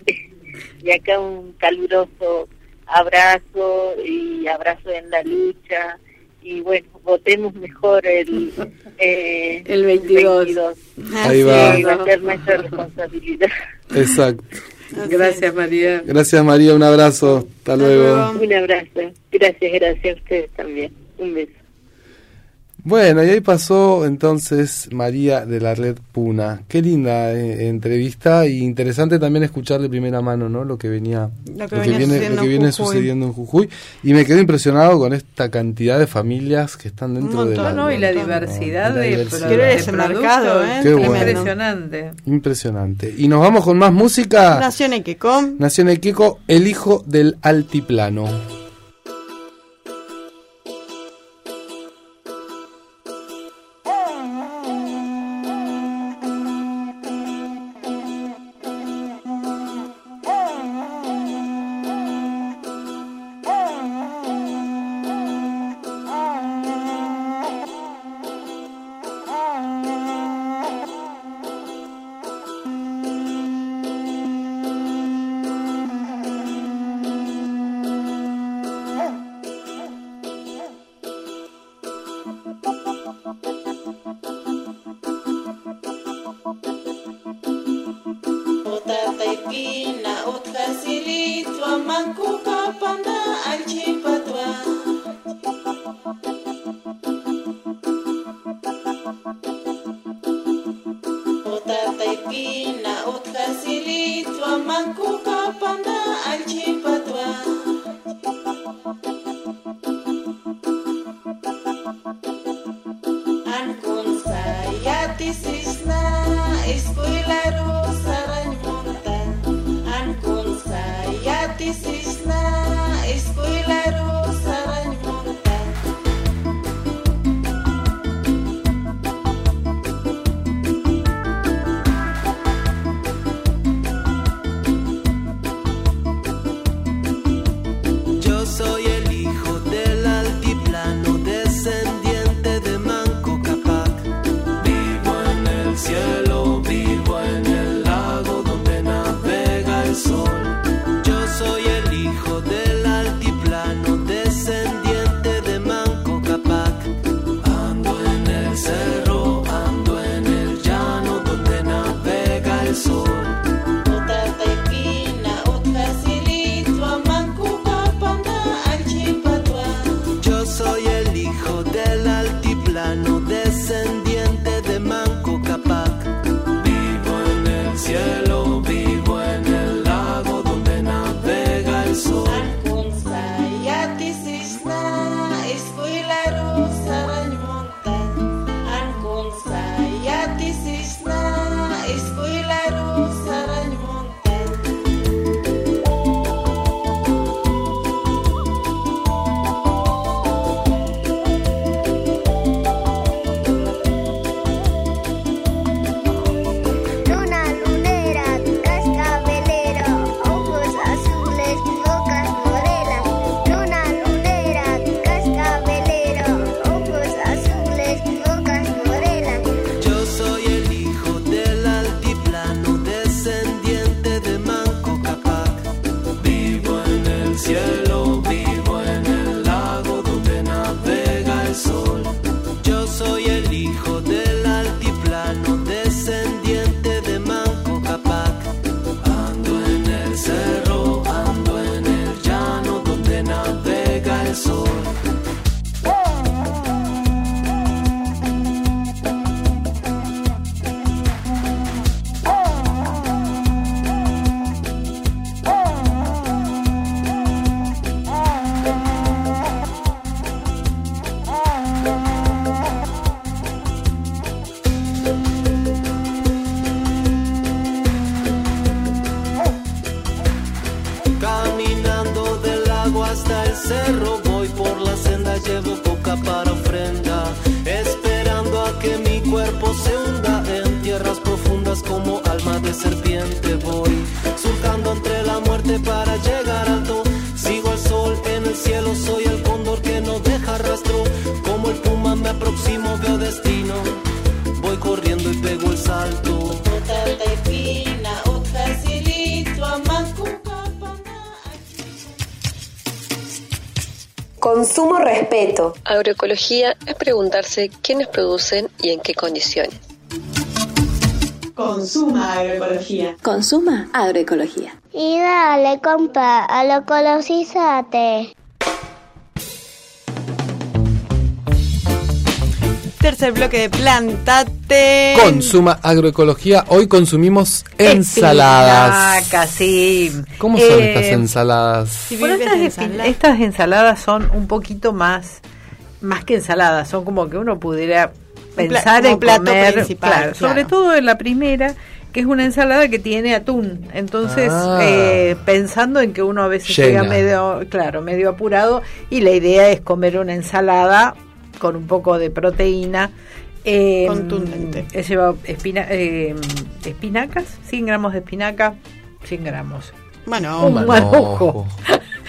y acá un caluroso abrazo y abrazo en la lucha. Y bueno, votemos mejor el, eh, el 22. El Ahí va. va a ser nuestra responsabilidad. Exacto. Gracias, María. Gracias, María. Un abrazo. Hasta, luego. Un abrazo. Gracias, gracias a ustedes también. Un beso. Bueno, y ahí pasó entonces María de la Red Puna. Qué linda eh, entrevista y interesante también escuchar de primera mano, ¿no? Lo que venía, lo que, viene, sucediendo en Jujuy. Y me quedé impresionado con esta cantidad de familias que están dentro de la, ¿no? Y la diversidad ¿no? de, la mercado, ¿eh? Impresionante. Impresionante. Y nos vamos con más música. Nación Equeco. Nación Equeco, el hijo del altiplano. Agroecología es preguntarse quiénes producen y en qué condiciones. Consuma agroecología. Consuma agroecología. Y dale, compra, agroecologízate. Tercer bloque de Plantate. Consuma agroecología. Hoy consumimos ensaladas. Espinaca, sí. ¿Cómo son Eh, estas ensaladas? Bueno, estas, espi- estas ensaladas son un poquito más, más que ensaladas, son como que uno pudiera Un pensar en plato comer, principal, claro, claro. sobre todo en la primera, que es una ensalada que tiene atún. Entonces, Ah. eh, pensando en que uno a veces Llena. llega medio, claro, medio apurado y la idea es comer una ensalada con un poco de proteína. eh, Contundente. Lleva espina- eh, espinacas, 100 gramos de espinaca, 100 gramos. Bueno, un manojo.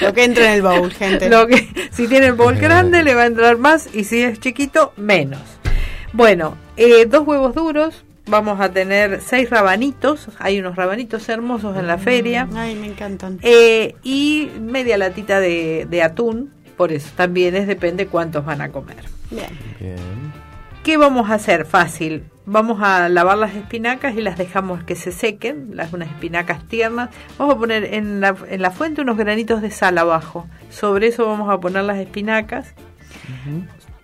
Lo que entra en el bowl, gente. Lo que, si tiene el bol grande le va a entrar más y si es chiquito, menos. Bueno, eh, dos huevos duros. Vamos a tener seis rabanitos. Hay unos rabanitos hermosos en la feria. Ay, me encantan. Eh, y media latita de, de atún. Por eso también es depende cuántos van a comer. Bien. ¿Qué vamos a hacer? Fácil. Vamos a lavar las espinacas y las dejamos que se sequen, las unas espinacas tiernas. Vamos a poner en la, en la fuente unos granitos de sal abajo. Sobre eso vamos a poner las espinacas.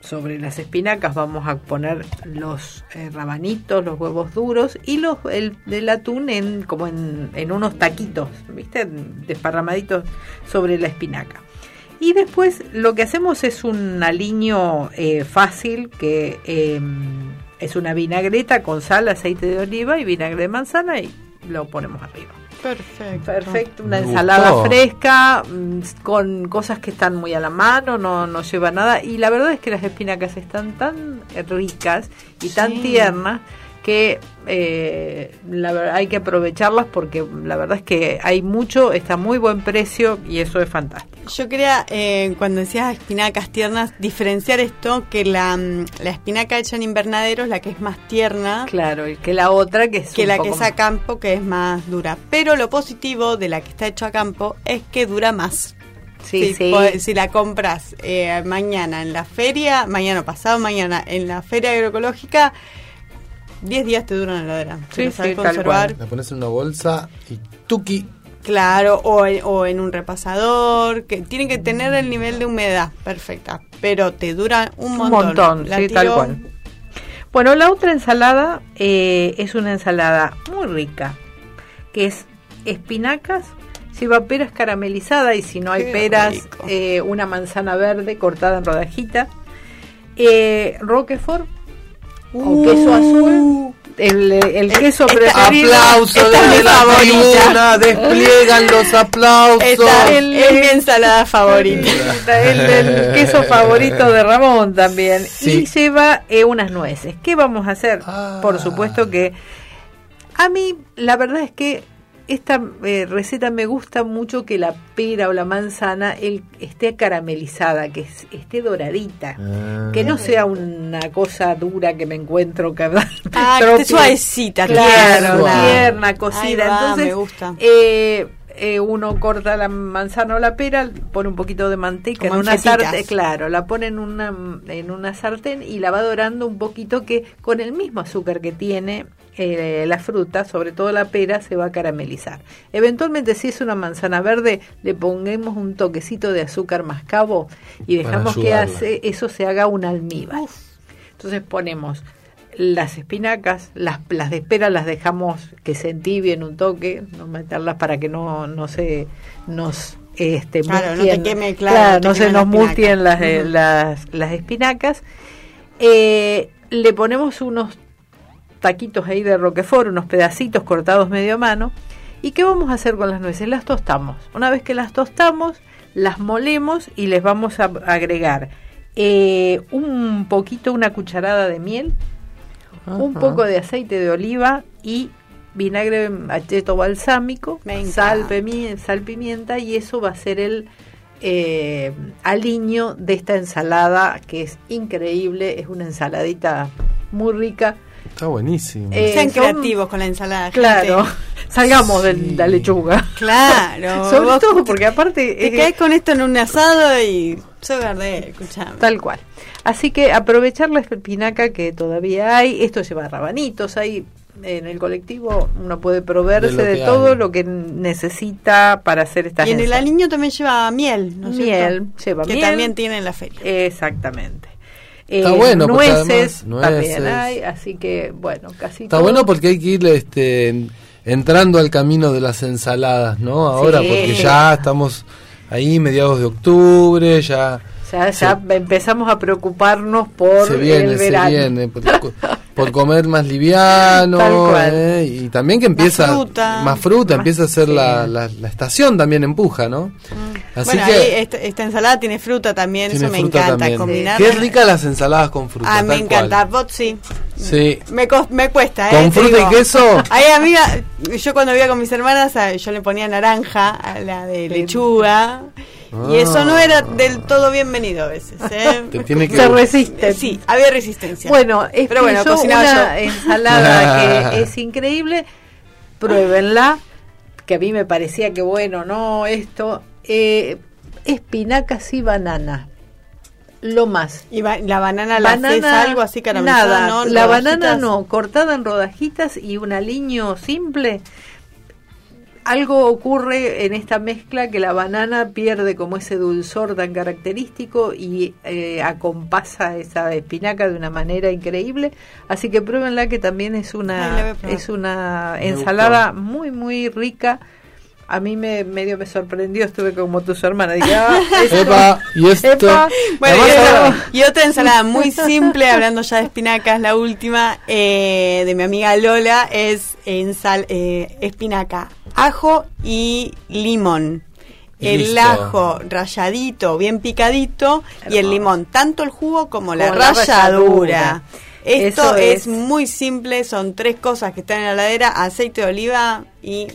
Sobre las espinacas vamos a poner los eh, rabanitos, los huevos duros y los el del atún en como en, en unos taquitos, ¿viste? Desparramaditos sobre la espinaca. Y después lo que hacemos es un aliño eh, fácil que eh, es una vinagreta con sal, aceite de oliva y vinagre de manzana y lo ponemos arriba. Perfecto. Perfecto, una Me ensalada gustó. fresca mm, con cosas que están muy a la mano, no, no lleva nada. Y la verdad es que las espinacas están tan ricas y tan tiernas que eh, la hay que aprovecharlas porque la verdad es que hay mucho, está a muy buen precio y eso es fantástico. Yo quería, eh, cuando decías espinacas tiernas, diferenciar esto, que la, mm, la espinaca hecha en invernadero es la que es más tierna. Claro, y que la otra que es que un la poco que es a campo, que es más dura. Pero lo positivo de la que está hecha a campo es que dura más. Sí, si, sí. si la compras eh, mañana en la feria, mañana pasado mañana en la feria agroecológica, 10 días te duran en la heladera. Sí, sí, conservar. La pones en una bolsa y tuki. Claro, o en, o en un repasador, que tiene que tener el nivel de humedad perfecta, pero te dura un Un montón. montón, La sí, tal cual. Bueno, la otra ensalada eh, es una ensalada muy rica, que es espinacas, lleva peras caramelizadas y si no hay Qué peras, eh, una manzana verde cortada en rodajita, eh, roquefort o queso azul, el, el queso preferido. Aplauso Esta es mi de la favorita. tribuna, despliegan los aplausos. Esta El- es mi ensalada favorita. el del queso favorito de Ramón también. Sí. Y lleva eh, unas nueces. ¿Qué vamos a hacer? Ah. Por supuesto que a mí la verdad es que esta eh, receta me gusta mucho que la pera o la manzana el, esté caramelizada, que es- esté doradita. Ah. Que no sea una cosa dura que me encuentro que Ah, que esté suavecita, claro, tierna. tierna, cocida. Ahí va, Entonces, me gusta. eh, eh, uno corta la manzana o la pera, pone un poquito de manteca Como en una sartén, claro, la pone en una, en una sartén y la va dorando un poquito que con el mismo azúcar que tiene eh, la fruta, sobre todo la pera, se va a caramelizar. Eventualmente, si es una manzana verde, le pongamos un toquecito de azúcar mascabo y dejamos que hace, eso se haga un almíbar. Entonces ponemos las espinacas, las, las de espera las dejamos que se entibien un toque, no meterlas para que no, no se nos este, Claro, no te mustien, queme, claro, no se nos mustien las, eh, las, las espinacas. Eh, le ponemos unos taquitos ahí de roquefort, unos pedacitos cortados medio a mano. ¿Y qué vamos a hacer con las nueces? Las tostamos. Una vez que las tostamos, las molemos y les vamos a agregar eh, un poquito, una cucharada de miel, un poco de aceite de oliva y vinagre acheto balsámico, sal, encanta. pimi- sal, pimienta y eso va a ser el eh, aliño de esta ensalada que es increíble, es una ensaladita muy rica. Está buenísimo. Eh, Sean son- creativos con la ensalada. gente. Claro, salgamos de la lechuga. Claro. Sobre Vos todo porque aparte Te es- caes con esto en un asado y Soy verde, escuchame. Tal cual. Así que aprovechar la espinaca que todavía hay. Esto lleva rabanitos. Hay en el colectivo uno puede proveerse De que todo hay. lo que necesita para hacer estas Y en el aliño también lleva miel, ¿no es Miel, cierto? lleva que miel. también tiene en la feria. Exactamente. Está Eh, bueno, porque nueces, además, también nueces. hay, así que bueno, casi Está todo. bueno porque hay que ir este, en- entrando al camino de las ensaladas, ¿no? Ahora, Sí. porque ya estamos ahí, mediados de octubre, ya Ya, ya empezamos a preocuparnos por se viene, el se verano. viene. Por, comer más liviano. ¿eh? Y también que empieza. fruta. Más fruta, Más- empieza a ser sí. la, la, la estación también empuja, ¿no? Así bueno, que. ahí esta, esta ensalada tiene fruta también, tiene eso me encanta. también. Combinar. Qué rica las ensaladas con fruta. Ah, me encanta. Vos sí. Sí. Me, me cuesta, ¿eh? ¿Con fruta y queso? Ay, amiga, yo cuando vivía con mis hermanas, ah, yo le ponía naranja a la de lechuga. Y eso no era del todo bienvenido a veces, ¿eh? Te tiene que- Se resiste. Sí, había resistencia. Bueno, es Pero que bueno, una yo. ensalada que es increíble, pruébenla, que a mí me parecía que bueno, no, esto, eh, espinacas y banana, lo más. Y ba- la banana la haces algo así caramelizada, nada, ¿no? la Rodajitas. banana no, cortada en rodajitas y un aliño simple. Algo ocurre en esta mezcla que la banana pierde como ese dulzor tan característico y eh, acompasa esa espinaca de una manera increíble. Así que pruébenla que también es una es una ensalada muy muy rica. A mí me medio me sorprendió, estuve como tus hermanas. Dije, ah, esto- Epa, y esto. Epa. Bueno, y, otra, ahora- y otra ensalada muy simple, hablando ya de espinacas, la última eh, de mi amiga Lola es ensal, eh, espinaca, ajo y limón. El Listo. ajo ralladito, bien picadito, y el limón, tanto el jugo como la Como la ralladura. Esto es, es. muy simple, son tres cosas que están en la heladera, aceite de oliva y...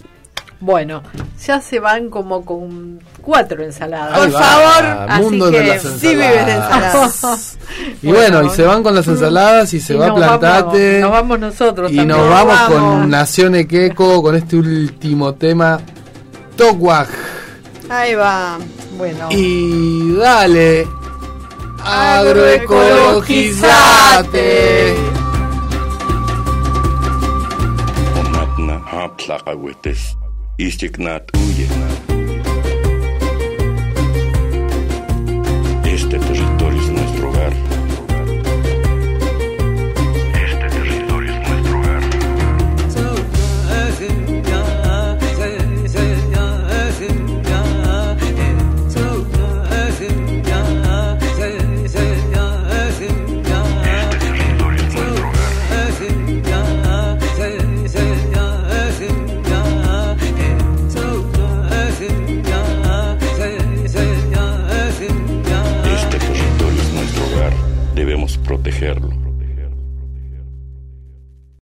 Bueno, ya se van como con cuatro ensaladas. Por favor. mundo Así de que- las Sí vives de ensaladas. Y bueno, y se van con las ensaladas y se Y va Plantate. vamos- nos vamos nosotros Y también. nos vamos, Vamos. con Nación Queco con este último tema, Tokwag. Ahí va. Bueno. Y dale, agroecologizate. Uyeknat. Este Debemos protegerlo.